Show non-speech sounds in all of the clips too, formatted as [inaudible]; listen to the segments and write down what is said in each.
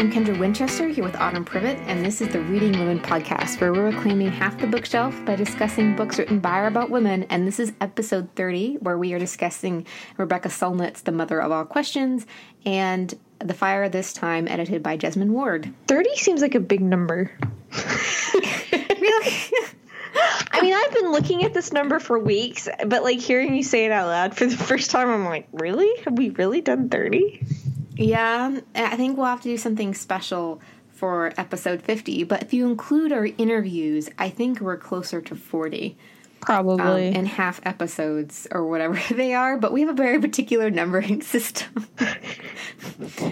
I'm Kendra Winchester here with Autumn Privett, and this is the Reading Women podcast, where we're reclaiming half the bookshelf by discussing books written by or about women. And this is episode 30, where we are discussing Rebecca Solnit's The Mother of All Questions and The Fire This Time, edited by Jesmyn Ward. 30 seems like a big number. [laughs] really? [laughs] I mean, I've been looking at this number for weeks, but like hearing you say it out loud for the first time, I'm like, really? Have we really done 30? Yeah, I think we'll have to do something special for episode 50. But if you include our interviews, I think we're closer to 40. Probably. Um, in half episodes or whatever [laughs] they are, but we have a very particular numbering [laughs] system.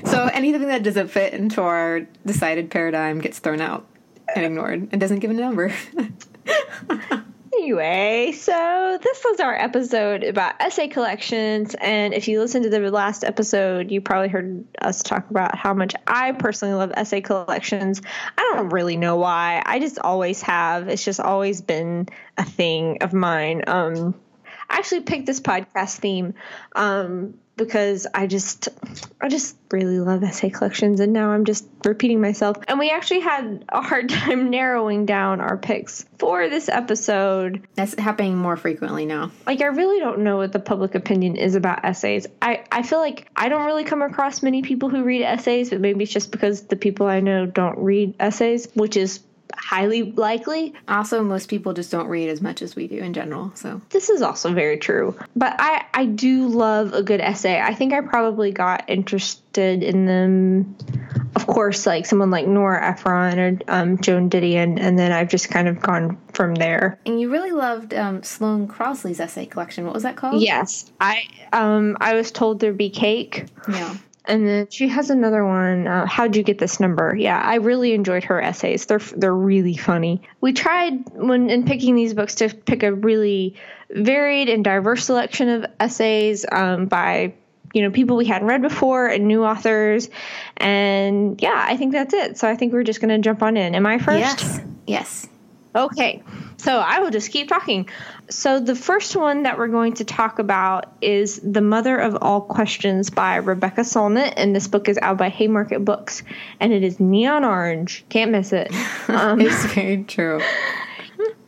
so anything that doesn't fit into our decided paradigm gets thrown out and ignored and doesn't give a number. [laughs] Anyway, so this was our episode about essay collections. And if you listened to the last episode, you probably heard us talk about how much I personally love essay collections. I don't really know why. I just always have. It's just always been a thing of mine. Um, I actually picked this podcast theme um, because I just I just really love essay collections and now I'm just repeating myself. And we actually had a hard [laughs] time narrowing down our picks for this episode. That's happening more frequently now. Like I really don't know what the public opinion is about essays. I, I feel like I don't really come across many people who read essays, but maybe it's just because the people I know don't read essays, which is highly likely. Also, most people just don't read as much as we do in general. So this is also very true. But I I do love a good essay. I think I probably got interested in them. Of course, like someone like Nora Ephron or um, Joan Didion, and then I've just kind of gone from there. And you really loved um, Sloane Crosley's essay collection. What was that called? Yes, I um I was told there'd be cake. Yeah. And then she has another one. Uh, How'd you get this number? Yeah, I really enjoyed her essays. They're they're really funny. We tried when in picking these books to pick a really varied and diverse selection of essays um, by you know people we hadn't read before and new authors. And yeah, I think that's it. So I think we're just going to jump on in. Am I first? Yes. Yes. Okay, so I will just keep talking. So, the first one that we're going to talk about is The Mother of All Questions by Rebecca Solnit. And this book is out by Haymarket Books. And it is neon orange. Can't miss it. [laughs] Um, it's very true. [laughs]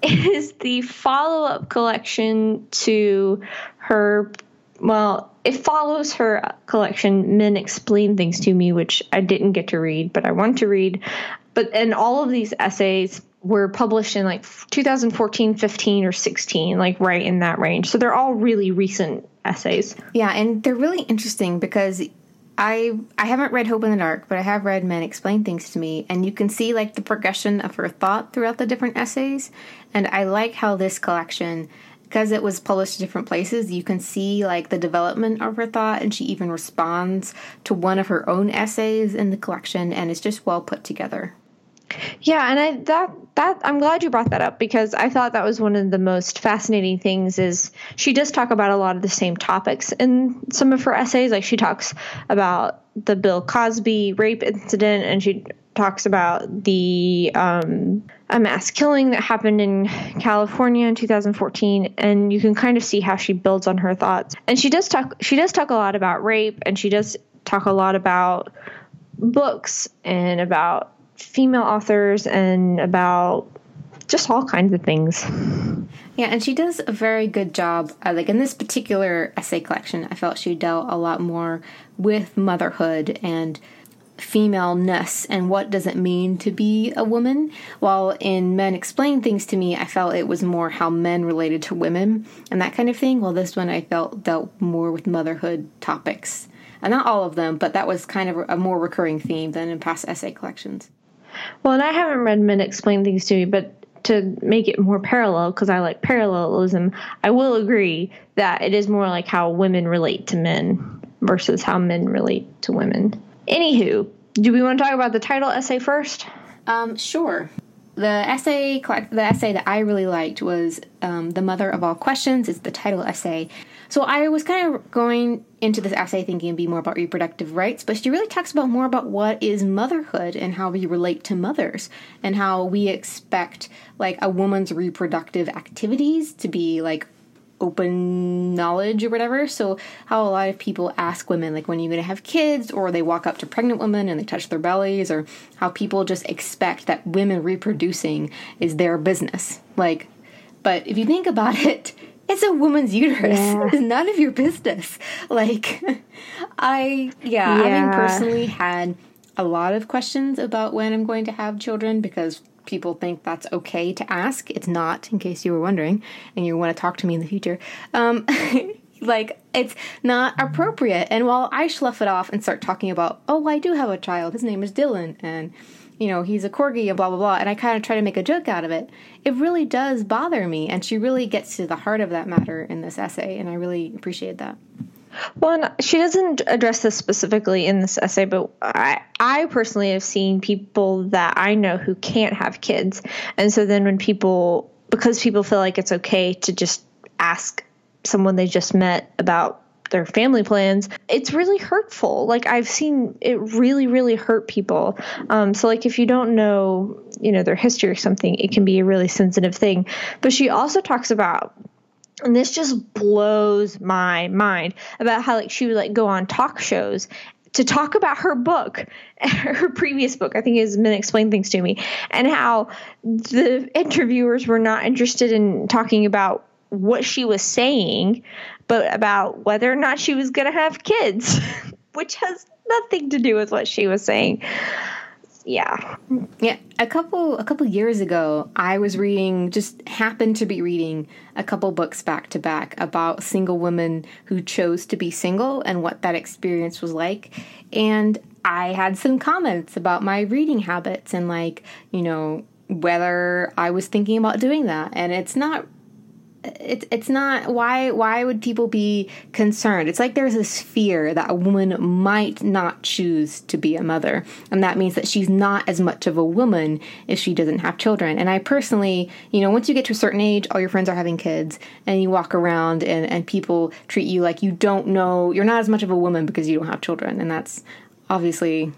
It is the follow up collection to her, well, it follows her collection, Men Explain Things to Me, which I didn't get to read, but I want to read. But, in all of these essays were published in like 2014, 15, or 16, like right in that range. So they're all really recent essays. Yeah, and they're really interesting because I I haven't read Hope in the Dark, but I have read Men Explain Things to Me, and you can see like the progression of her thought throughout the different essays. And I like how this collection because it was published in different places, you can see like the development of her thought, and she even responds to one of her own essays in the collection, and it's just well put together. Yeah, and I that that I'm glad you brought that up because I thought that was one of the most fascinating things is she does talk about a lot of the same topics in some of her essays. Like she talks about the Bill Cosby rape incident and she talks about the um, a mass killing that happened in California in 2014 and you can kind of see how she builds on her thoughts. And she does talk she does talk a lot about rape and she does talk a lot about books and about female authors and about just all kinds of things. Yeah, and she does a very good job. Uh, like in this particular essay collection, I felt she dealt a lot more with motherhood and femaleness and what does it mean to be a woman. While in Men Explain Things to Me, I felt it was more how men related to women and that kind of thing. While this one I felt dealt more with motherhood topics. And not all of them, but that was kind of a more recurring theme than in past essay collections. Well, and I haven't read Men Explain Things to Me, but to make it more parallel, because I like parallelism, I will agree that it is more like how women relate to men versus how men relate to women. Anywho, do we want to talk about the title essay first? Um, sure. The essay, the essay that I really liked was um, "The Mother of All Questions." It's the title essay, so I was kind of going into this essay thinking it'd be more about reproductive rights, but she really talks about more about what is motherhood and how we relate to mothers and how we expect like a woman's reproductive activities to be like open knowledge or whatever. So, how a lot of people ask women, like, when are you going to have kids? Or they walk up to pregnant women and they touch their bellies, or how people just expect that women reproducing is their business. Like, but if you think about [laughs] it, it's a woman's uterus. Yeah. It's none of your business. [laughs] Like, I, yeah, yeah, having personally had a lot of questions about when I'm going to have children because people think that's okay to ask. It's not, in case you were wondering, and you want to talk to me in the future. Um, [laughs] like, it's not appropriate. And while I slough it off and start talking about, oh, I do have a child, his name is Dylan, and you know, he's a corgi and blah, blah, blah. And I kind of try to make a joke out of it. It really does bother me. And she really gets to the heart of that matter in this essay. And I really appreciate that. Well, she doesn't address this specifically in this essay, but I, I personally have seen people that I know who can't have kids. And so then when people, because people feel like it's okay to just ask someone they just met about their family plans, it's really hurtful. Like I've seen it really, really hurt people. Um, so like if you don't know, you know, their history or something, it can be a really sensitive thing. But she also talks about and this just blows my mind about how like she would like go on talk shows to talk about her book, [laughs] her previous book, I think has been explained things to me, and how the interviewers were not interested in talking about what she was saying, but about whether or not she was going to have kids, [laughs] which has nothing to do with what she was saying yeah. Yeah a couple a couple years ago i was reading just happened to be reading a couple books back to back about single women who chose to be single and what that experience was like. And i had some comments about my reading habits and like you know whether i was thinking about doing that. And it's not it's it's not why why would people be concerned it's like there's this fear that a woman might not choose to be a mother and that means that she's not as much of a woman if she doesn't have children and i personally you know once you get to a certain age all your friends are having kids and you walk around and and people treat you like you don't know you're not as much of a woman because you don't have children and that's obviously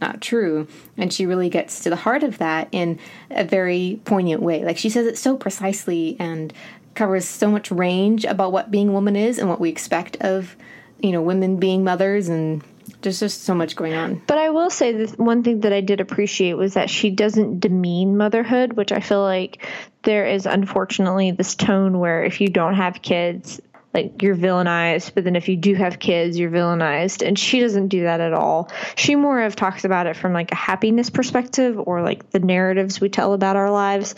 not true. And she really gets to the heart of that in a very poignant way. Like she says it so precisely and covers so much range about what being a woman is and what we expect of, you know, women being mothers and there's just so much going on. But I will say that one thing that I did appreciate was that she doesn't demean motherhood, which I feel like there is unfortunately this tone where if you don't have kids, like you're villainized, but then if you do have kids, you're villainized. And she doesn't do that at all. She more of talks about it from like a happiness perspective or like the narratives we tell about our lives.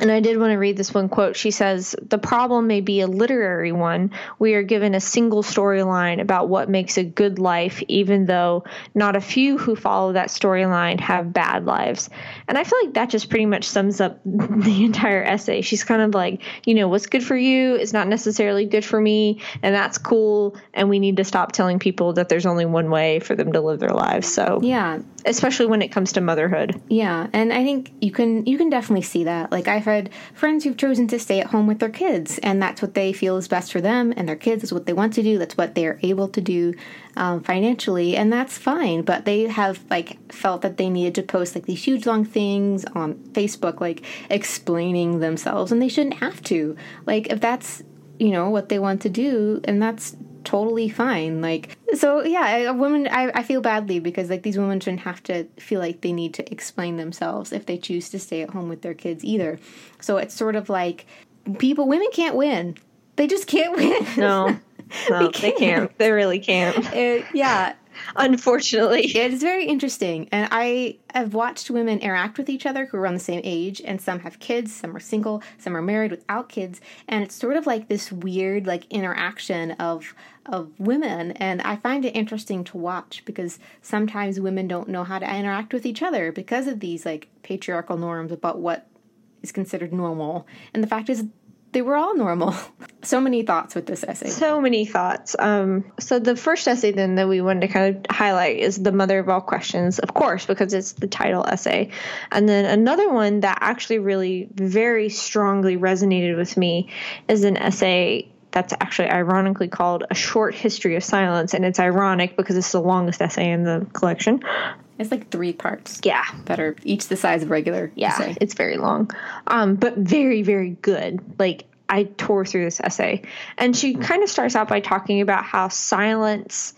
And I did want to read this one quote. She says, The problem may be a literary one. We are given a single storyline about what makes a good life, even though not a few who follow that storyline have bad lives. And I feel like that just pretty much sums up [laughs] the entire essay. She's kind of like, you know, what's good for you is not necessarily good for me, and that's cool. And we need to stop telling people that there's only one way for them to live their lives. So, yeah. Especially when it comes to motherhood. Yeah. And I think you can you can definitely see that. Like I I've had friends who've chosen to stay at home with their kids, and that's what they feel is best for them and their kids. is what they want to do. That's what they're able to do um, financially, and that's fine. But they have like felt that they needed to post like these huge long things on Facebook, like explaining themselves, and they shouldn't have to. Like if that's you know what they want to do, and that's totally fine. Like, so yeah, a woman, I, I feel badly because like these women shouldn't have to feel like they need to explain themselves if they choose to stay at home with their kids either. So it's sort of like people, women can't win. They just can't [laughs] win. No. No, they, can't. they really can't. It, yeah, [laughs] unfortunately. It's very interesting. And I have watched women interact with each other who are around the same age, and some have kids, some are single, some are married without kids. And it's sort of like this weird like interaction of of women. And I find it interesting to watch because sometimes women don't know how to interact with each other because of these like patriarchal norms about what is considered normal. And the fact is they were all normal. [laughs] so many thoughts with this essay. So many thoughts. Um, so the first essay then that we wanted to kind of highlight is the mother of all questions, of course, because it's the title essay. And then another one that actually really very strongly resonated with me is an essay that's actually ironically called A Short History of Silence. And it's ironic because it's the longest essay in the collection. It's like three parts. Yeah. That are each the size of regular. Yeah. Essay. It's very long. Um, but very, very good. Like, I tore through this essay. And she kind of starts out by talking about how silence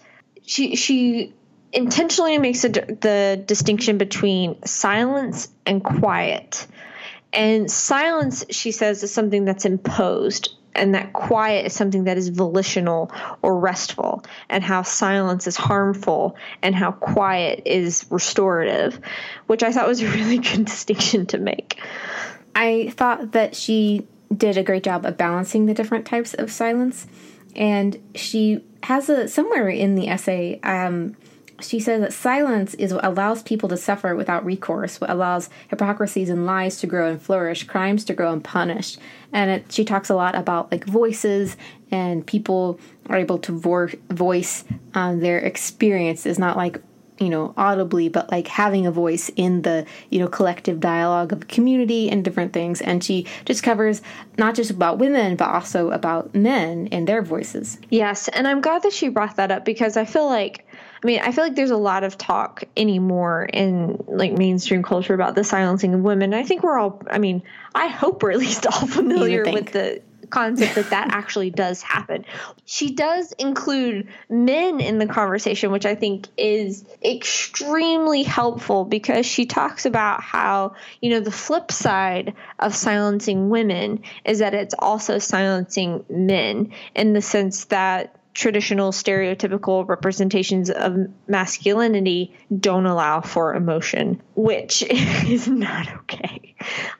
she she intentionally makes a, the distinction between silence and quiet. And silence, she says, is something that's imposed, and that quiet is something that is volitional or restful, and how silence is harmful and how quiet is restorative, which I thought was a really [laughs] good distinction to make. I thought that she did a great job of balancing the different types of silence, and she has a somewhere in the essay. Um, she says that silence is what allows people to suffer without recourse, what allows hypocrisies and lies to grow and flourish, crimes to grow unpunished. And it, she talks a lot about like voices and people are able to vo- voice um, their experiences, not like you know audibly but like having a voice in the you know collective dialogue of community and different things and she just covers not just about women but also about men and their voices yes and i'm glad that she brought that up because i feel like I mean, I feel like there's a lot of talk anymore in like mainstream culture about the silencing of women. I think we're all, I mean, I hope we're at [laughs] least all familiar with the concept that that [laughs] actually does happen. She does include men in the conversation, which I think is extremely helpful because she talks about how, you know, the flip side of silencing women is that it's also silencing men in the sense that traditional stereotypical representations of masculinity don't allow for emotion, which [laughs] is not okay.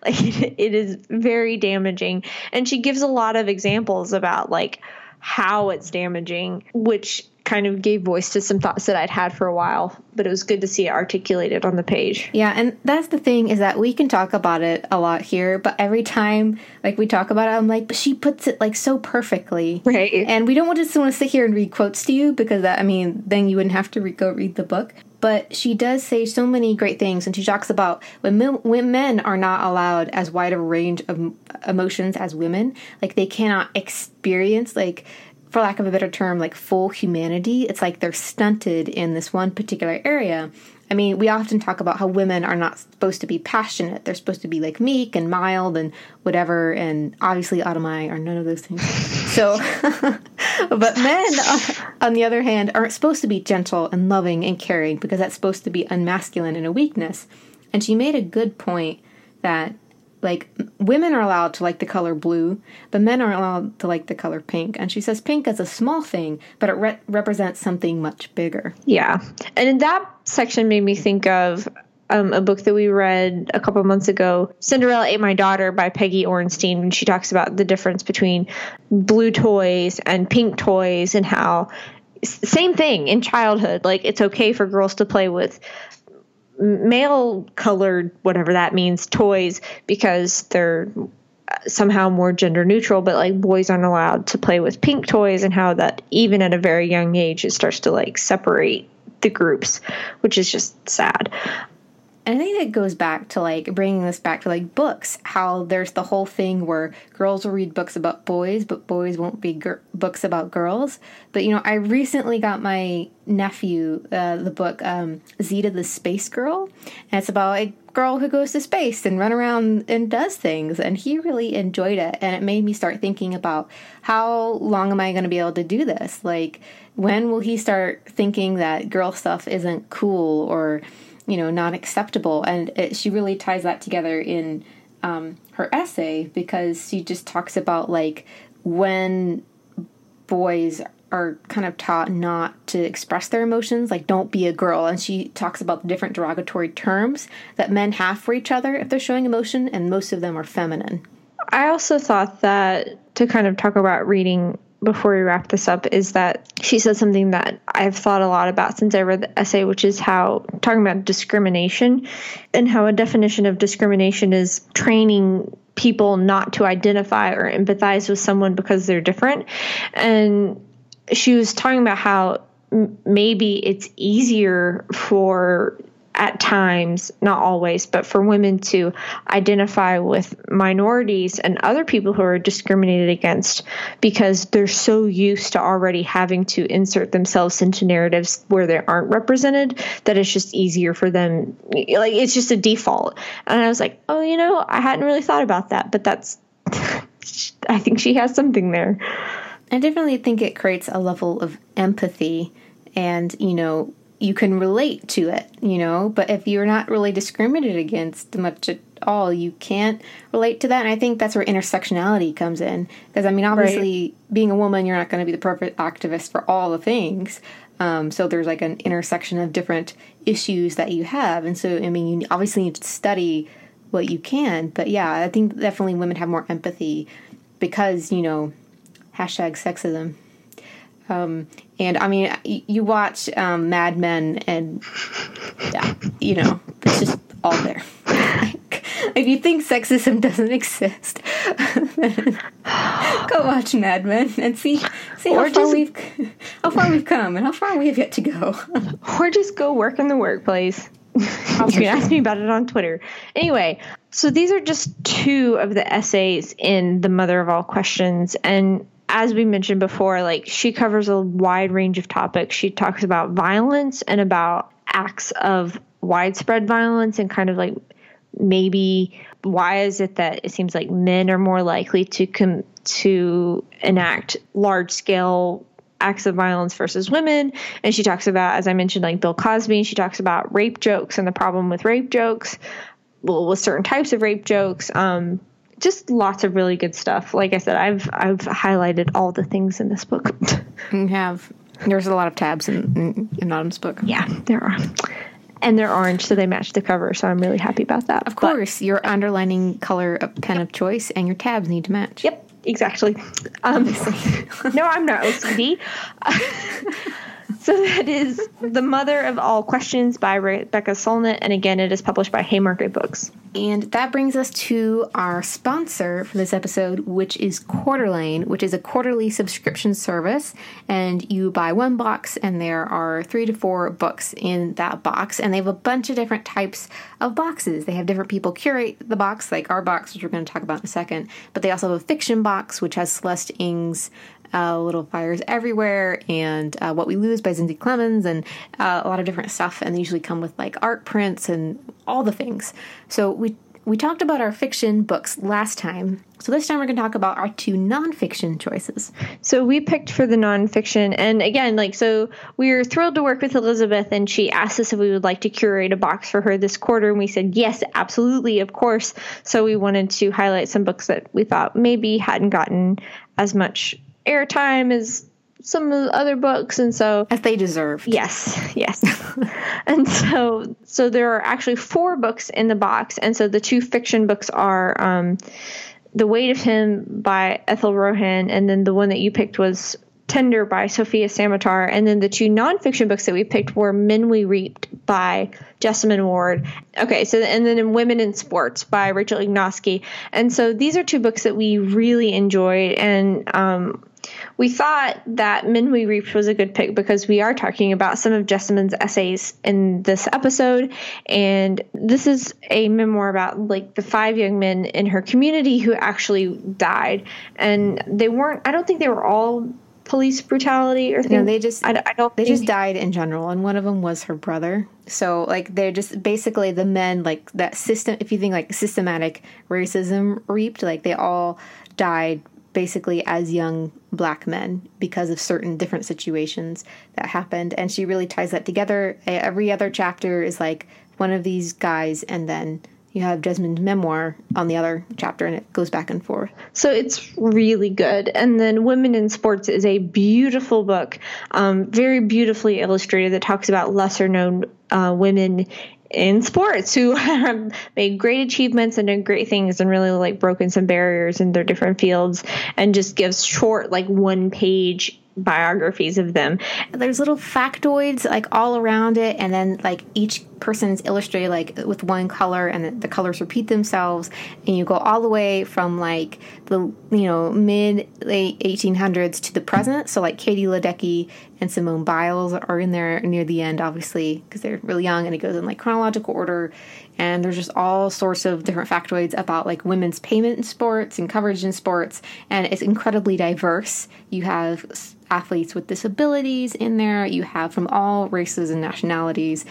Like it, it is very damaging. And she gives a lot of examples about like how it's damaging, which kind of gave voice to some thoughts that I'd had for a while, but it was good to see it articulated on the page. Yeah, and that's the thing is that we can talk about it a lot here, but every time like we talk about it, I'm like, but she puts it like so perfectly, right? And we don't want to just want to sit here and read quotes to you because that I mean, then you wouldn't have to re- go read the book. But she does say so many great things, and she talks about when, men, when men are not allowed as wide a range of emotions as women, like they cannot experience like for lack of a better term, like full humanity. It's like they're stunted in this one particular area. I mean, we often talk about how women are not supposed to be passionate. They're supposed to be like meek and mild and whatever. And obviously, Autumn are none of those things. So, [laughs] but men, on the other hand, aren't supposed to be gentle and loving and caring because that's supposed to be unmasculine and a weakness. And she made a good point that like women are allowed to like the color blue, but men are allowed to like the color pink. And she says pink is a small thing, but it re- represents something much bigger. Yeah. And that section made me think of um, a book that we read a couple months ago, Cinderella Ate My Daughter by Peggy Orenstein. And she talks about the difference between blue toys and pink toys and how same thing in childhood. Like it's okay for girls to play with male colored whatever that means toys because they're somehow more gender neutral but like boys aren't allowed to play with pink toys and how that even at a very young age it starts to like separate the groups which is just sad and I think it goes back to like bringing this back to like books, how there's the whole thing where girls will read books about boys, but boys won't read gr- books about girls. But you know, I recently got my nephew uh, the book um, Zita the Space Girl, and it's about a girl who goes to space and run around and does things, and he really enjoyed it, and it made me start thinking about how long am I going to be able to do this? Like, when will he start thinking that girl stuff isn't cool or you know not acceptable. And it, she really ties that together in um, her essay because she just talks about like when boys are kind of taught not to express their emotions like don't be a girl. And she talks about the different derogatory terms that men have for each other if they're showing emotion and most of them are feminine. I also thought that to kind of talk about reading before we wrap this up is that she said something that I've thought a lot about since I read the essay, which is how talking about discrimination and how a definition of discrimination is training people not to identify or empathize with someone because they're different. And she was talking about how maybe it's easier for at times, not always, but for women to identify with minorities and other people who are discriminated against because they're so used to already having to insert themselves into narratives where they aren't represented that it's just easier for them. Like it's just a default. And I was like, oh, you know, I hadn't really thought about that, but that's [laughs] I think she has something there. I definitely think it creates a level of empathy and, you know, you can relate to it, you know, but if you're not really discriminated against much at all, you can't relate to that. And I think that's where intersectionality comes in. Because, I mean, obviously, right. being a woman, you're not going to be the perfect activist for all the things. Um, so there's like an intersection of different issues that you have. And so, I mean, you obviously need to study what you can. But yeah, I think definitely women have more empathy because, you know, hashtag sexism. Um, and I mean, you watch um, Mad Men, and yeah, you know, it's just all there. if you think sexism doesn't exist, [laughs] go watch Mad Men and see see how far we've how far we've come and how far we have yet to go. [laughs] or just go work in the workplace. [laughs] you can ask me about it on Twitter. Anyway, so these are just two of the essays in The Mother of All Questions. And as we mentioned before, like she covers a wide range of topics. She talks about violence and about acts of widespread violence and kind of like maybe why is it that it seems like men are more likely to come to enact large scale acts of violence versus women. And she talks about as i mentioned like bill cosby. She talks about rape jokes and the problem with rape jokes well with certain types of rape jokes. Um, just lots of really good stuff like i said i've i've highlighted all the things in this book you have there's a lot of tabs in, in, in autumn's book yeah there are and they're orange, so they match the cover. So I'm really happy about that. Of course, but, your underlining color of pen of choice and your tabs need to match. Yep, exactly. Um, [laughs] no, I'm not OCD. [laughs] So that is The Mother of All Questions by Rebecca Solnit. And again, it is published by Haymarket Books. And that brings us to our sponsor for this episode, which is Quarterlane, which is a quarterly subscription service. And you buy one box, and there are three to four books in that box. And they have a bunch of different types of boxes. They have different people curate the box, like our box, which we're going to talk about in a second. But they also have a fiction box, which has Celeste Ng's uh, Little Fires Everywhere and uh, What We Lose by Zinzi Clemmons, and uh, a lot of different stuff. And they usually come with like art prints and all the things. So we we talked about our fiction books last time. So this time we're going to talk about our two nonfiction choices. So we picked for the nonfiction, and again, like so, we were thrilled to work with Elizabeth, and she asked us if we would like to curate a box for her this quarter, and we said yes, absolutely, of course. So we wanted to highlight some books that we thought maybe hadn't gotten as much airtime as some of the other books and so as they deserve yes yes. [laughs] And so so there are actually four books in the box and so the two fiction books are um, the weight of him by ethel rohan and then the one that you picked was tender by sofia samatar and then the two nonfiction books that we picked were men we reaped by jesmyn ward. Okay so and then in women in sports by rachel ignotofsky and so these are two books that we really enjoyed and um, we thought that Men We Reaped was a good pick because we are talking about some of Jesmyn's essays in this episode. And this is a memoir about like the five young men in her community who actually died. And they weren't, I don't think they were all police brutality or things. No, they just, I, I don't, they think, just died in general. And one of them was her brother. So like they're just basically the men, like that system, if you think like systematic racism reaped, like they all died basically as young black men because of certain different situations that happened. And she really ties that together. Every other chapter is like one of these guys, and then you have Jesmyn's memoir on the other chapter, and it goes back and forth. So it's really good. And then Women in Sports is a beautiful book, um, very beautifully illustrated, that talks about lesser known uh, women in sports who [laughs] have made great achievements and done great things and really like broken some barriers in their different fields and just gives short like one page biographies of them. There's little factoids like all around it, and then like each person's illustrated like with one color, and the colors repeat themselves, and you go all the way from like the you know mid late 1800s to the present. So like Katie Ledecky and Simone Biles are in there near the end, obviously because they're really young, and it goes in like chronological order. And there's just all sorts of different factoids about like women's payment in sports and coverage in sports, and it's incredibly diverse. You have athletes with disabilities in there. You have from all races and nationalities.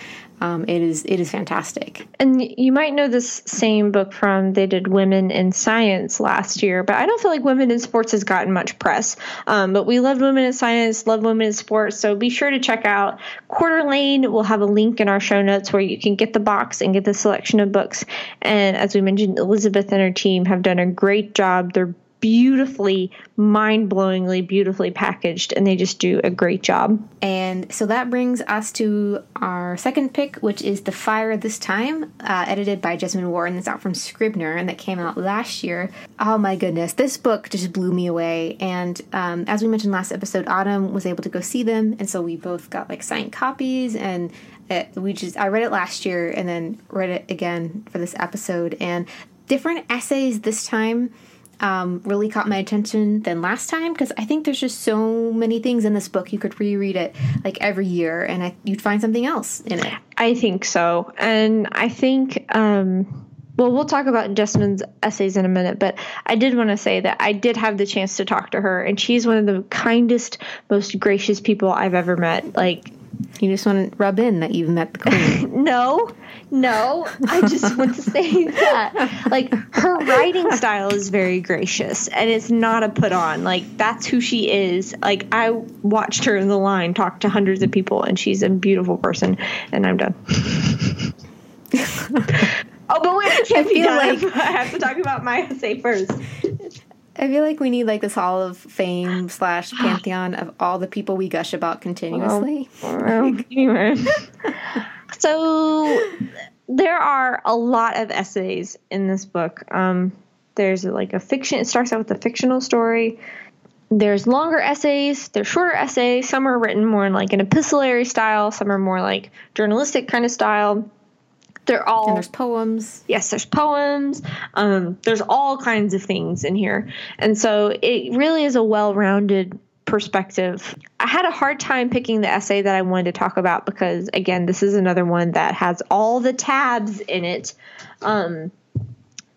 Um, it is it is fantastic. And you might know this same book from they did Women in Science last year, but I don't feel like Women in Sports has gotten much press. Um, but we love Women in Science, love Women in Sports, so be sure to check out Quarter Lane. We'll have a link in our show notes where you can get the box and get the selection of books. And as we mentioned, Elizabeth and her team have done a great job. They're beautifully, mind blowingly, beautifully packaged, and they just do a great job. And so that brings us to our second pick, which is The Fire This Time, uh, edited by Jesmyn Ward. That's out from Scribner, and that came out last year. Oh my goodness, this book just blew me away. And um, as we mentioned last episode, Autumn was able to go see them, and so we both got like signed copies and. It, we just I read it last year and then read it again for this episode and different essays this time um, really caught my attention than last time because I think there's just so many things in this book you could reread it like every year and I, you'd find something else in it. I think so, and I think. Um, well, we'll talk about Jesmyn's essays in a minute, but I did want to say that I did have the chance to talk to her, and she's one of the kindest, most gracious people I've ever met. Like, you just want to rub in that you've met the queen. [laughs] no, no. I just want to say that. Like, her writing style is very gracious and it's not a put on. Like, that's who she is. Like, I watched her in the line talk to hundreds of people and she's a beautiful person. And I'm done. [laughs] oh, but wait, I can't I feel like [laughs] I have to talk about my essay first. I feel like we need like this Hall of Fame [sighs] slash pantheon of all the people we gush about continuously. Well, well, [laughs] [laughs] so there are a lot of essays in this book. Um, there's like a fiction. It starts out with a fictional story. There's longer essays. There's shorter essays. Some are written more in like an epistolary style. Some are more like journalistic kind of style. They're all and there's poems. Yes, there's poems. Um, there's all kinds of things in here, and so it really is a well-rounded perspective. I had a hard time picking the essay that I wanted to talk about because, again, this is another one that has all the tabs in it. Um,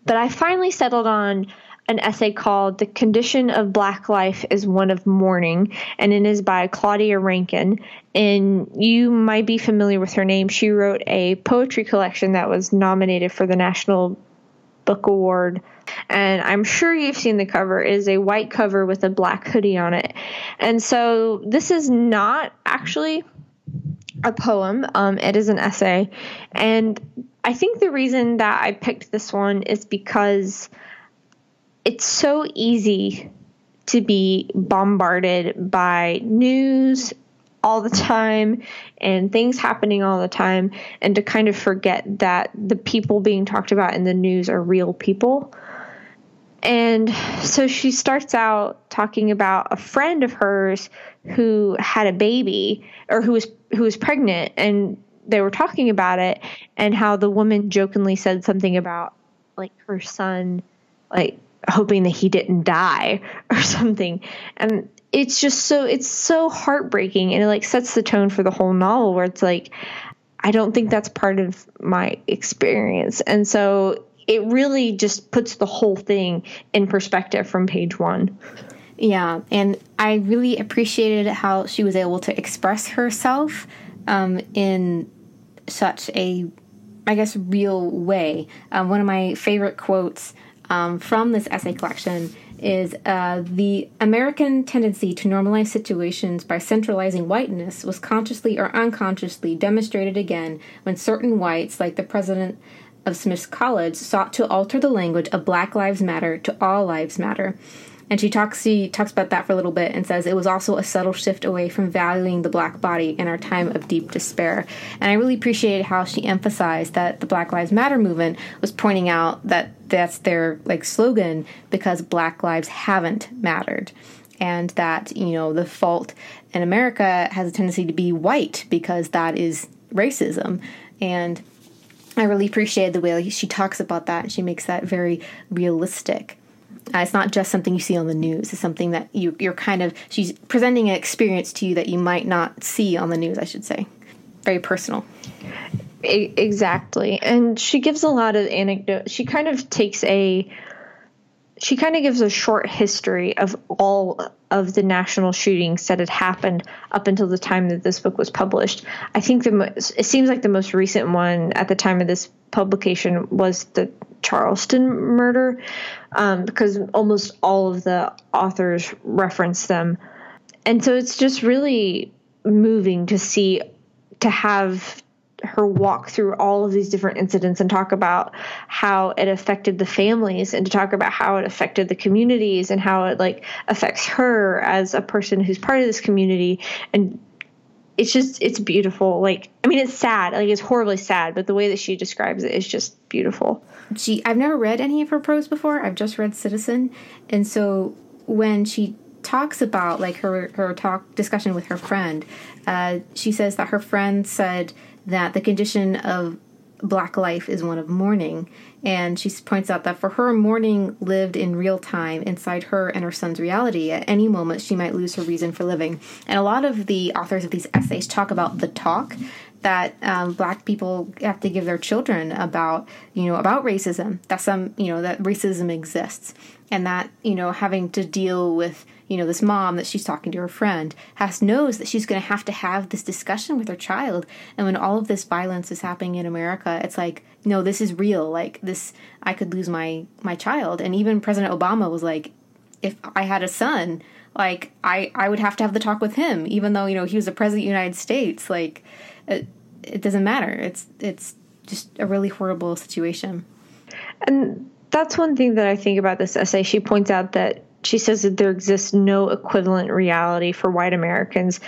but I finally settled on an essay called The Condition of Black Life is One of Mourning, and it is by Claudia Rankine. And you might be familiar with her name. She wrote a poetry collection that was nominated for the National Book Award. And I'm sure you've seen the cover. It is a white cover with a black hoodie on it. And so this is not actually a poem, um, it is an essay. And I think the reason that I picked this one is because it's so easy to be bombarded by news all the time and things happening all the time and to kind of forget that the people being talked about in the news are real people. And so she starts out talking about a friend of hers who had a baby or who was who was pregnant and they were talking about it and how the woman jokingly said something about like her son like hoping that he didn't die [laughs] or something. And it's just so it's so heartbreaking and it like sets the tone for the whole novel where it's like i don't think that's part of my experience. And so it really just puts the whole thing in perspective from page one. Yeah and i really appreciated how she was able to express herself um, in such a i guess real way. Um, one of my favorite quotes um, from this essay collection is uh, the American tendency to normalize situations by centralizing whiteness was consciously or unconsciously demonstrated again when certain whites, like the president of Smith's College, sought to alter the language of Black Lives Matter to All Lives Matter and she talks she talks about that for a little bit and says it was also a subtle shift away from valuing the black body in our time of deep despair. And I really appreciated how she emphasized that the Black Lives Matter movement was pointing out that that's their like slogan because black lives haven't mattered and that you know the fault in America has a tendency to be white because that is racism and I really appreciated the way she talks about that she makes that very realistic. Uh, it's not just something you see on the news. It's something that you, you're kind of, she's presenting an experience to you that you might not see on the news, I should say. Very personal. Exactly. And she gives a lot of anecdote. She kind of takes a she kind of gives a short history of all of the national shootings that had happened up until the time that this book was published. I think the most, it seems like the most recent one at the time of this publication was the Charleston murder, um, because almost all of the authors reference them, and so it's just really moving to see to have her walk through all of these different incidents and talk about how it affected the families and to talk about how it affected the communities and how it like affects her as a person who's part of this community. And it's just it's beautiful. Like i mean it's sad. Like it's horribly sad but the way that she describes it is just beautiful. She i've never read any of her prose before. I've just read citizen. And so when she talks about like her her talk discussion with her friend uh, she says that her friend said that the condition of black life is one of mourning. And she points out that for her, mourning lived in real time inside her and her son's reality. At any moment, she might lose her reason for living. And a lot of the authors of these essays talk about the talk that um, black people have to give their children about, you know, about racism. That some, you know, that racism exists, and that you know, having to deal with you know, this mom that she's talking to her friend has knows that she's going to have to have this discussion with her child. And when all of this violence is happening in America, it's like, no, this is real. Like this, I could lose my my child. And even President Obama was like, if I had a son, like I I would have to have the talk with him, even though you know he was the president of the United States. Like it, it doesn't matter. It's it's just a really horrible situation. And that's one thing that I think about this essay. She points out that she says that there exists no equivalent reality for white Americans,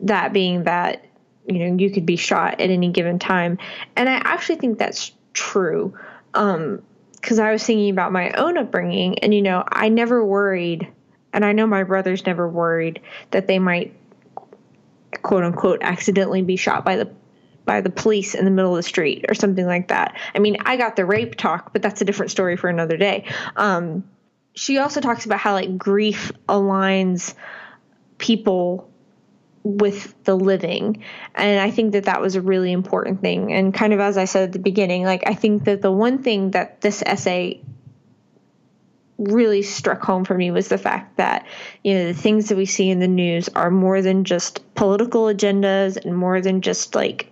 that being that, you know, you could be shot at any given time. And I actually think that's true. Um, because I was thinking about my own upbringing, and you know, I never worried, and I know my brothers never worried that they might, quote unquote, accidentally be shot by the by the police in the middle of the street or something like that. I mean, I got the rape talk, but that's a different story for another day. Um, she also talks about how like grief aligns people with the living. And i think that that was a really important thing. And kind of as i said at the beginning like i think that the one thing that this essay really struck home for me was the fact that you know the things that we see in the news are more than just political agendas and more than just like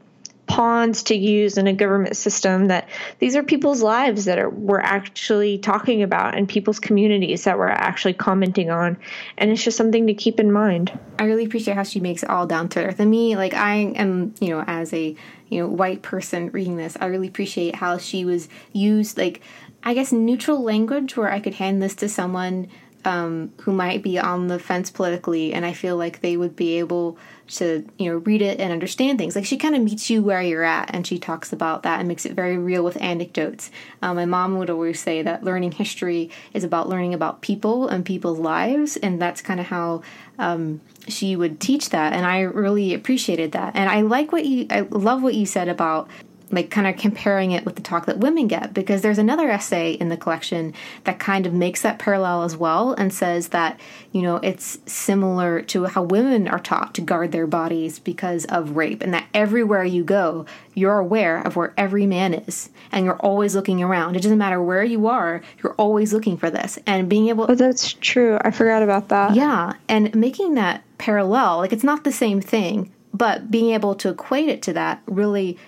pawns to use in a government system that these are people's lives that are we're actually talking about and people's communities that we're actually commenting on. And it's just something to keep in mind. I really appreciate how she makes it all down to earth. And me like i am you know as a you know white person reading this i really appreciate how she was used like i guess neutral language where i could hand this to someone um, who might be on the fence politically, and I feel like they would be able to, you know, read it and understand things. Like she kind of meets you where you're at, and she talks about that and makes it very real with anecdotes. Um, my mom would always say that learning history is about learning about people and people's lives, and that's kind of how um, she would teach that. And I really appreciated that. And I like what you, I love what you said about like kind of comparing it with the talk that women get because there's another essay in the collection that kind of makes that parallel as well and says that you know it's similar to how women are taught to guard their bodies because of rape and that everywhere you go you're aware of where every man is and you're always looking around. It doesn't matter where you are you're always looking for this and being able oh that's true. I forgot about that. Yeah and making that parallel like it's not the same thing but being able to equate it to that really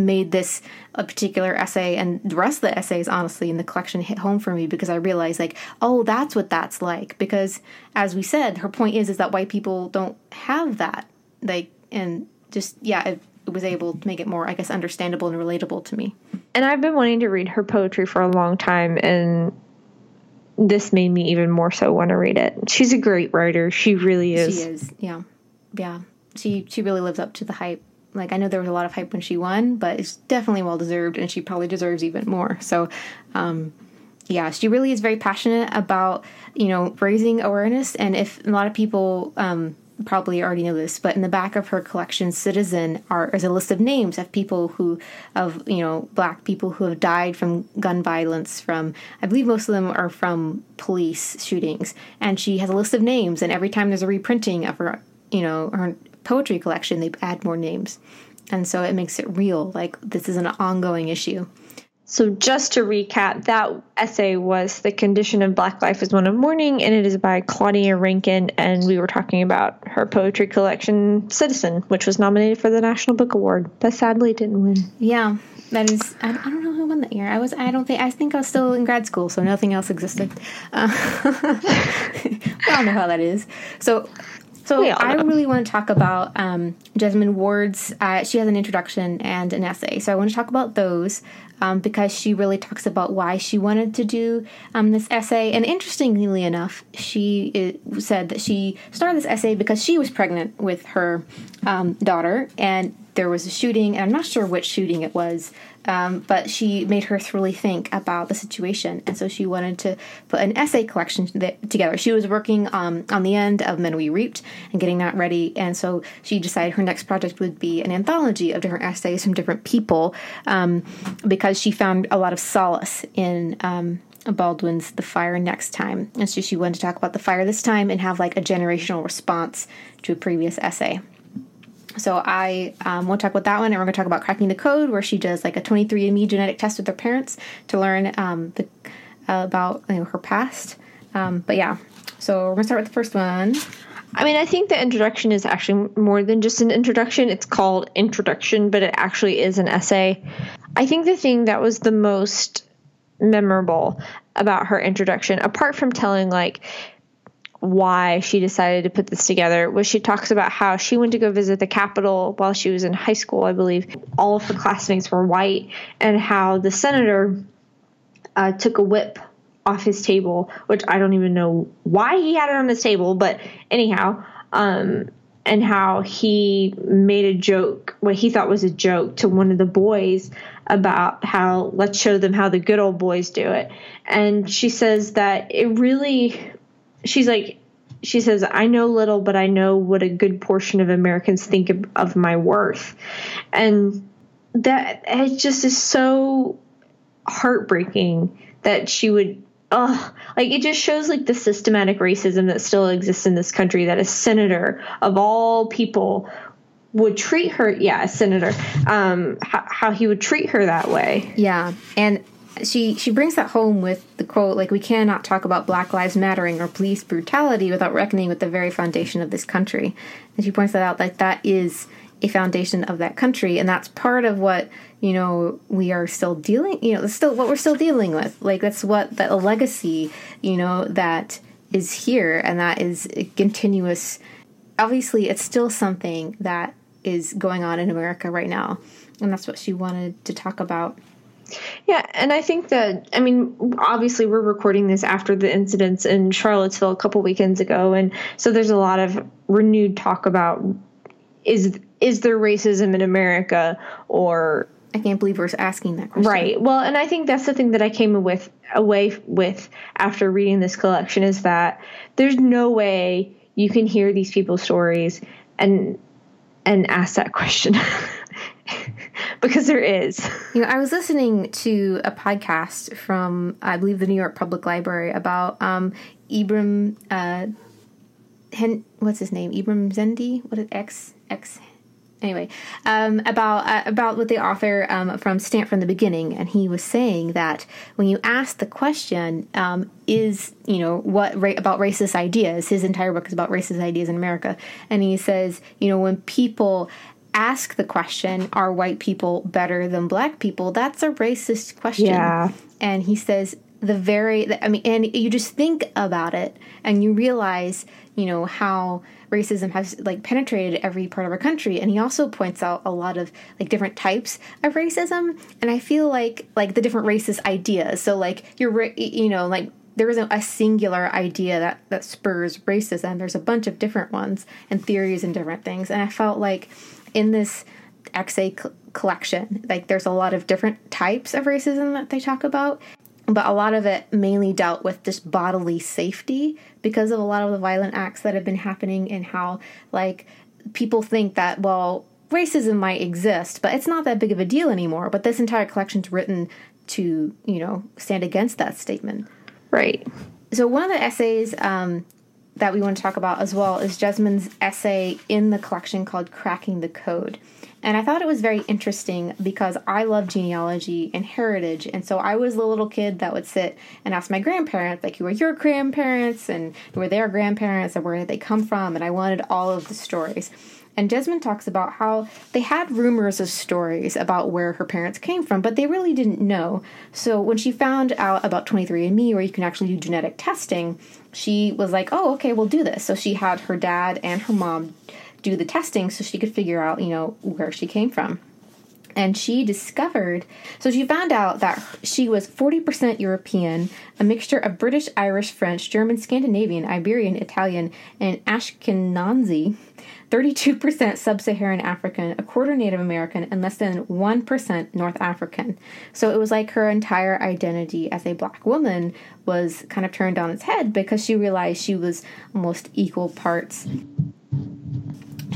made this a particular essay and the rest of the essays honestly in the collection hit home for me because I realized like oh that's what that's like because as we said her point is is that white people don't have that like and just yeah it, it was able to make it more I guess understandable and relatable to me. And I've been wanting to read her poetry for a long time and this made me even more so want to read it. She's a great writer. She really is. She is. Yeah. Yeah. She she really lives up to the hype like I know there was a lot of hype when she won, but it's definitely well deserved, and she probably deserves even more. So, um, yeah, she really is very passionate about you know raising awareness. And if a lot of people um, probably already know this, but in the back of her collection, Citizen, are is a list of names of people who of you know black people who have died from gun violence. From I believe most of them are from police shootings, and she has a list of names. And every time there's a reprinting of her you know her poetry collection, they add more names. And so it makes it real, like this is an ongoing issue. So, just to recap, that essay was The Condition of Black Life is One of Mourning, and it is by Claudia Rankine. And we were talking about her poetry collection, Citizen, which was nominated for the National Book Award, but sadly didn't win. Yeah, that is, I, I don't know who won that year. I was, I don't think, I think I was still in grad school, so nothing else existed. Uh, [laughs] I don't know how that is. So, so I really want to talk about um, Jesmyn Ward's. Uh, she has an introduction and an essay, so I want to talk about those um, because she really talks about why she wanted to do um, this essay. And interestingly enough, she it, said that she started this essay because she was pregnant with her um, daughter, and there was a shooting, and I'm not sure which shooting it was, um, but she made her really think about the situation, and so she wanted to put an essay collection together. She was working um, on the end of Men We Reaped and getting that ready, and so she decided her next project would be an anthology of different essays from different people um, because she found a lot of solace in. Um, Baldwin's The Fire next time. And so she wanted to talk about the fire this time and have like a generational response to a previous essay. So I um, won't talk about that one, and we're going to talk about cracking the code, where she does like a 23andMe genetic test with her parents to learn um, the, uh, about you know, her past. Um, but yeah, so we're going to start with the first one. I mean, I think the introduction is actually more than just an introduction. It's called introduction, but it actually is an essay. I think the thing that was the most memorable about her introduction, apart from telling like why she decided to put this together was she talks about how she went to go visit the Capitol while she was in high school, I believe. All of her classmates were white, and how the senator uh, took a whip off his table, which I don't even know why he had it on his table, but anyhow, um, and how he made a joke, what he thought was a joke, to one of the boys about how let's show them how the good old boys do it. And she says that it really she's like she says i know little but i know what a good portion of americans think of, of my worth. And that it just is so heartbreaking that she would oh like it just shows like the systematic racism that still exists in this country that a senator of all people would treat her yeah a senator um how, how he would treat her that way. Yeah and she she brings that home with the quote like we cannot talk about black lives mattering or police brutality without reckoning with the very foundation of this country. And she points that out like that is a foundation of that country and that's part of what you know we are still dealing you know still what we're still dealing with. Like that's what the legacy you know that is here and that is continuous obviously it's still something that is going on in america right now. And that's what she wanted to talk about yeah, and I think that I mean, obviously, we're recording this after the incidents in Charlottesville a couple weekends ago, and so there's a lot of renewed talk about is is there racism in America or I can't believe we're asking that question. Right. Well, and I think that's the thing that I came with away with after reading this collection is that there's no way you can hear these people's stories and and ask that question. [laughs] [laughs] because there is. [laughs] You know, I was listening to a podcast from I believe the New York Public Library about um, Ibram. Uh, Hen, what's his name? Ibram Kendi. What is X X? Anyway, um, about uh, about what the author um, from Stamp from the Beginning, and he was saying that when you ask the question, um, is you know what ra- about racist ideas? His entire book is about racist ideas in America, and he says, you know, when people ask the question, are white people better than black people? That's a racist question. Yeah. And he says, the very, I mean, and you just think about it and you realize, you know, how racism has like penetrated every part of our country. And he also points out a lot of like different types of racism. And I feel like, like the different racist ideas. So, like, you're, you know, like, there isn't a singular idea that, that spurs racism. There's a bunch of different ones and theories and different things. And I felt like in this essay collection, like there's a lot of different types of racism that they talk about, but a lot of it mainly dealt with just bodily safety because of a lot of the violent acts that have been happening and how like people think that well racism might exist, but it's not that big of a deal anymore. But this entire collection's written to, you know, stand against that statement. Right. So one of the essays um, that we want to talk about as well is Jesmyn's essay in the collection called Cracking the Code. And I thought it was very interesting because I love genealogy and heritage. And so I was the little kid that would sit and ask my grandparents, like, who are your grandparents and who are their grandparents and where did they come from? And I wanted all of the stories. And Jesmyn talks about how they had rumors of stories about where her parents came from, but they really didn't know. So when she found out about 23andMe, where you can actually do genetic testing, she was like, oh, okay, we'll do this. So she had her dad and her mom do the testing so she could figure out, you know, where she came from. And she discovered, so she found out that she was 40% European, a mixture of British, Irish, French, German, Scandinavian, Iberian, Italian, and Ashkenazi, 32% Sub Saharan African, a quarter Native American, and less than 1% North African. So it was like her entire identity as a black woman was kind of turned on its head because she realized she was almost equal parts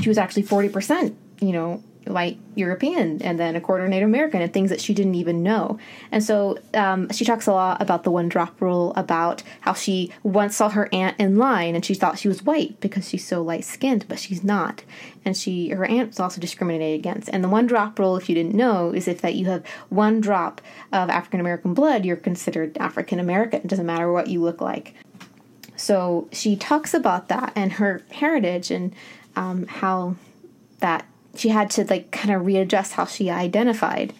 she was actually 40%, you know, white European and then a quarter Native American and things that she didn't even know. And so um, she talks a lot about the one drop rule, about how she once saw her aunt in line and she thought she was white because she's so light skinned, but she's not. And she her aunt was also discriminated against. And the one drop rule, if you didn't know, is if that you have one drop of African American blood, you're considered African American. It doesn't matter what you look like. So she talks about that and her heritage and um, how that she had to like kind of readjust how she identified.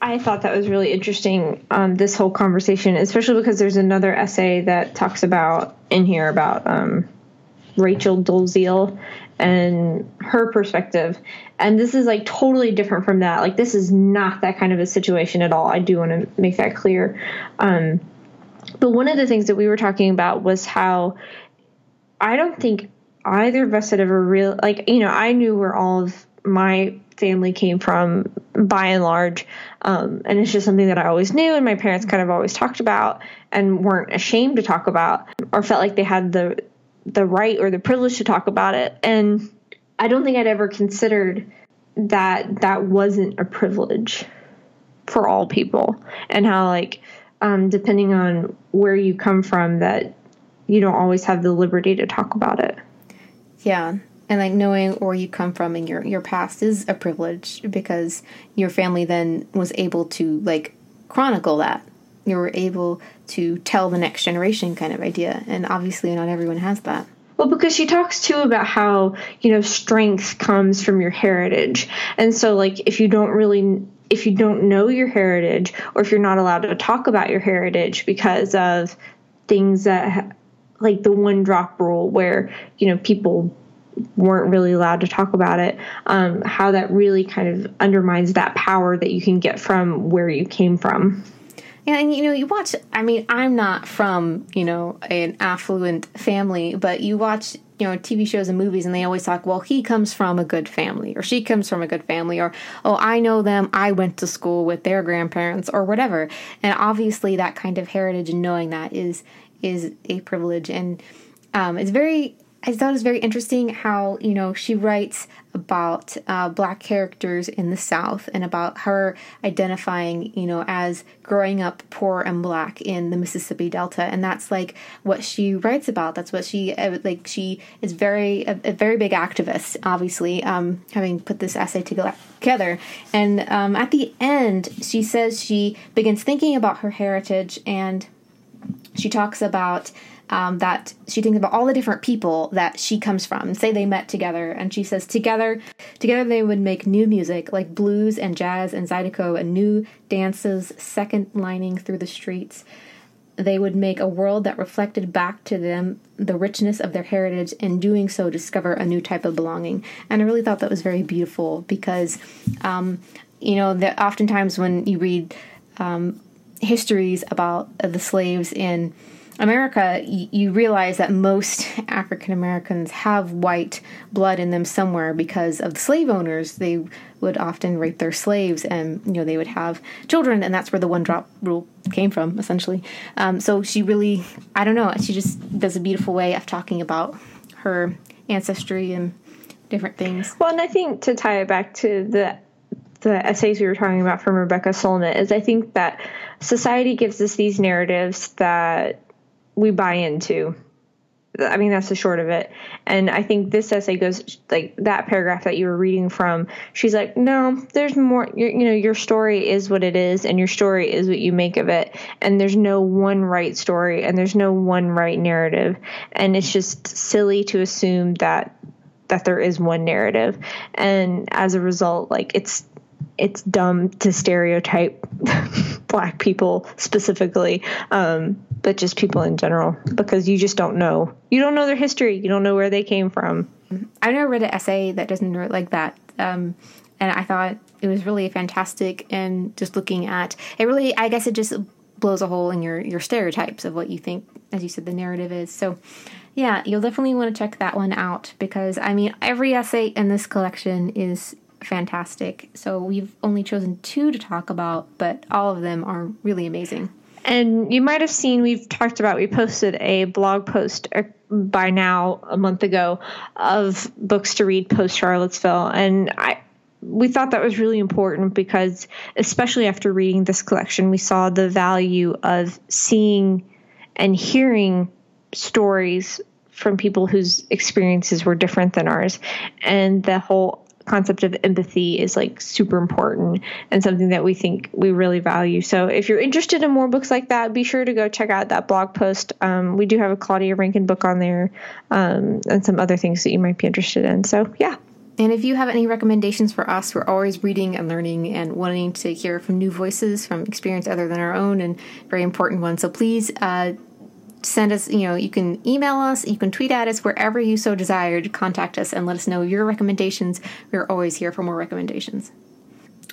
I thought that was really interesting. Um, this whole conversation, especially because there's another essay that talks about in here about um, Rachel Dolezal and her perspective. And this is like totally different from that. Like this is not that kind of a situation at all. I do want to make that clear. Um, but one of the things that we were talking about was how I don't think either of us had ever real like you know I knew where all of my family came from by and large um, and it's just something that I always knew and my parents kind of always talked about and weren't ashamed to talk about or felt like they had the the right or the privilege to talk about it. And I don't think I'd ever considered that that wasn't a privilege for all people. And how like um, depending on where you come from that you don't always have the liberty to talk about it. Yeah. And like knowing where you come from and your your past is a privilege because your family then was able to like chronicle that. You were able to tell the next generation kind of idea. And obviously not everyone has that. Well, because she talks too about how, you know, strength comes from your heritage. And so like if you don't really if you don't know your heritage or if you're not allowed to talk about your heritage because of things that like the one drop rule where you know people weren't really allowed to talk about it um, how that really kind of undermines that power that you can get from where you came from yeah, and you know, you watch. I mean, I'm not from you know an affluent family, but you watch you know TV shows and movies, and they always talk. Well, he comes from a good family, or she comes from a good family, or oh, I know them. I went to school with their grandparents, or whatever. And obviously, that kind of heritage and knowing that is is a privilege, and um, it's very. I thought it was very interesting how you know she writes about uh, black characters in the South and about her identifying you know as growing up poor and black in the Mississippi Delta, and that's like what she writes about. That's what she uh, like. She is very a, a very big activist, obviously, um, having put this essay together. And um, at the end, she says she begins thinking about her heritage and she talks about um, that she thinks about all the different people that she comes from. Say they met together, and she says together, together they would make new music like blues and jazz and zydeco and new dances, second lining through the streets. They would make a world that reflected back to them the richness of their heritage, and doing so, discover a new type of belonging. And I really thought that was very beautiful because, um, you know, that oftentimes when you read um, histories about the slaves in America, you realize that most [laughs] African Americans have white blood in them somewhere because of the slave owners. They would often rape their slaves, and you know they would have children, and that's where the one drop rule came from, essentially. Um, so she really, I don't know, she just does a beautiful way of talking about her ancestry and different things. Well, and I think to tie it back to the the essays we were talking about from Rebecca Solnit is I think that society gives us these narratives that we buy into I mean, that's the short of it. And I think this essay goes like that paragraph that you were reading from. She's like, no, there's more. you know, your story is what it is, and your story is what you make of it. And there's no one right story, and there's no one right narrative. And it's just silly to assume that that there is one narrative. And as a result, like it's it's dumb to stereotype [laughs] black people specifically, um, but just people in general because you just don't know. You don't know their history. You don't know where they came from. I've never read an essay that doesn't like that. Um, and I thought it was really fantastic. And just looking at it, really, I guess it just blows a hole in your your stereotypes of what you think, as you said, the narrative is. So, yeah, you'll definitely want to check that one out because I mean, every essay in this collection is fantastic. So we've only chosen two to talk about, but all of them are really amazing. And you might have seen we've talked about, we posted a blog post uh, by now a month ago of books to read post Charlottesville. And I, we thought that was really important because, especially after reading this collection, we saw the value of seeing and hearing stories from people whose experiences were different than ours. And the whole concept of empathy is like super important and something that we think we really value. So if you're interested in more books like that, be sure to go check out that blog post. Um, we do have a Claudia Rankine book on there um, and some other things that you might be interested in. So yeah. And if you have any recommendations for us, we're always reading and learning and wanting to hear from new voices from experience other than our own and very important ones. So please uh, send us, you know, you can email us, you can tweet at us, wherever you so desire to contact us and let us know your recommendations. We're always here for more recommendations.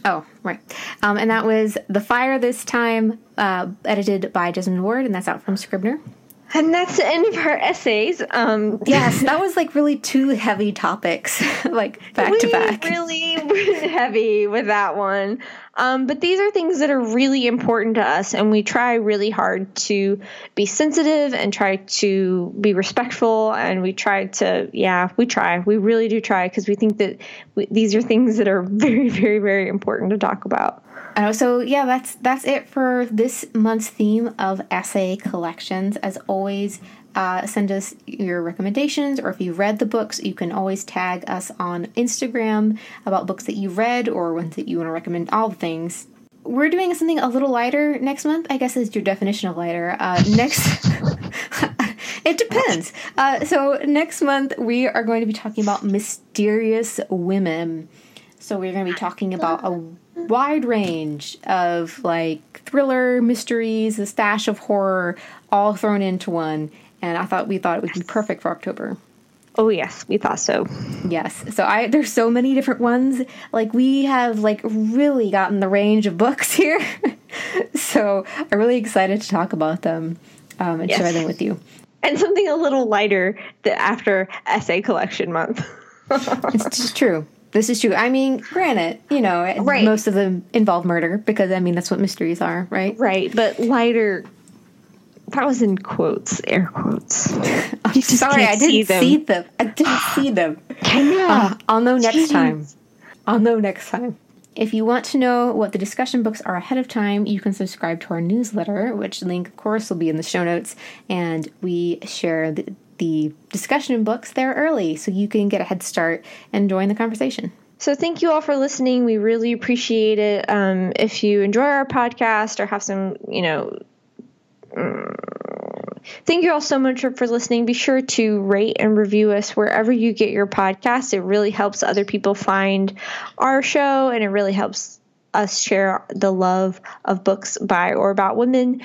Oh, right. Um, and that was The Fire this time, uh, edited by Jesmyn Ward, and that's out from Scribner. And that's the end of our essays. Um, yes, that was like really two heavy topics, [laughs] like back to back. Really heavy with that one. Um, but these are things that are really important to us, and we try really hard to be sensitive and try to be respectful. And we try to, yeah, we try. We really do try because we think that we, these are things that are [laughs] very, very, very important to talk about. Uh, so yeah, that's that's it for this month's theme of essay collections. As always, uh, send us your recommendations, or if you've read the books, you can always tag us on Instagram about books that you've read or ones that you want to recommend. All the things. We're doing something a little lighter next month. I guess is your definition of lighter. Uh, [laughs] next. [laughs] it depends. Uh, so next month we are going to be talking about mysterious women. So we're going to be talking about a wide range of like thriller, mysteries, a stash of horror, all thrown into one. And I thought we thought it would be perfect for October. Oh yes, we thought so. Yes. So I there's so many different ones. Like we have like really gotten the range of books [laughs] here. so I'm really excited to talk about them um, and yes. share them with you. And something a little lighter after essay collection month. it's just true. This is true. I mean, granted, you know, right. most of them involve murder because I mean that's what mysteries are, right? Right, but lighter. That was in quotes, air quotes. [laughs] I'm sorry, I didn't see them. see them. I didn't see them. Uh, I'll know next Jeez. time. I'll know next time. If you want to know what the discussion books are ahead of time, you can subscribe to our newsletter, which link, of course, will be in the show notes. And we share the, the discussion books there early so you can get a head start and join the conversation. So, thank you all for listening. We really appreciate it. Um, if you enjoy our podcast or have some, you know, mm, thank you all so much for listening. Be sure to rate and review us wherever you get your podcast. It really helps other people find our show and it really helps us share the love of books by or about women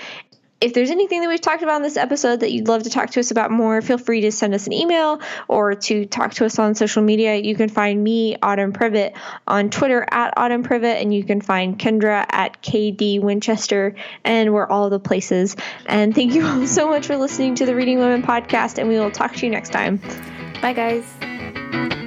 if there's anything that we've talked about in this episode that you'd love to talk to us about more, feel free to send us an email or to talk to us on social media. You can find me, Autumn Privett, on Twitter at Autumn Privett, and you can find Kendra at KD Winchester, and we're all the places. And thank you all so much for listening to the Reading Women podcast, and we will talk to you next time. Bye, guys.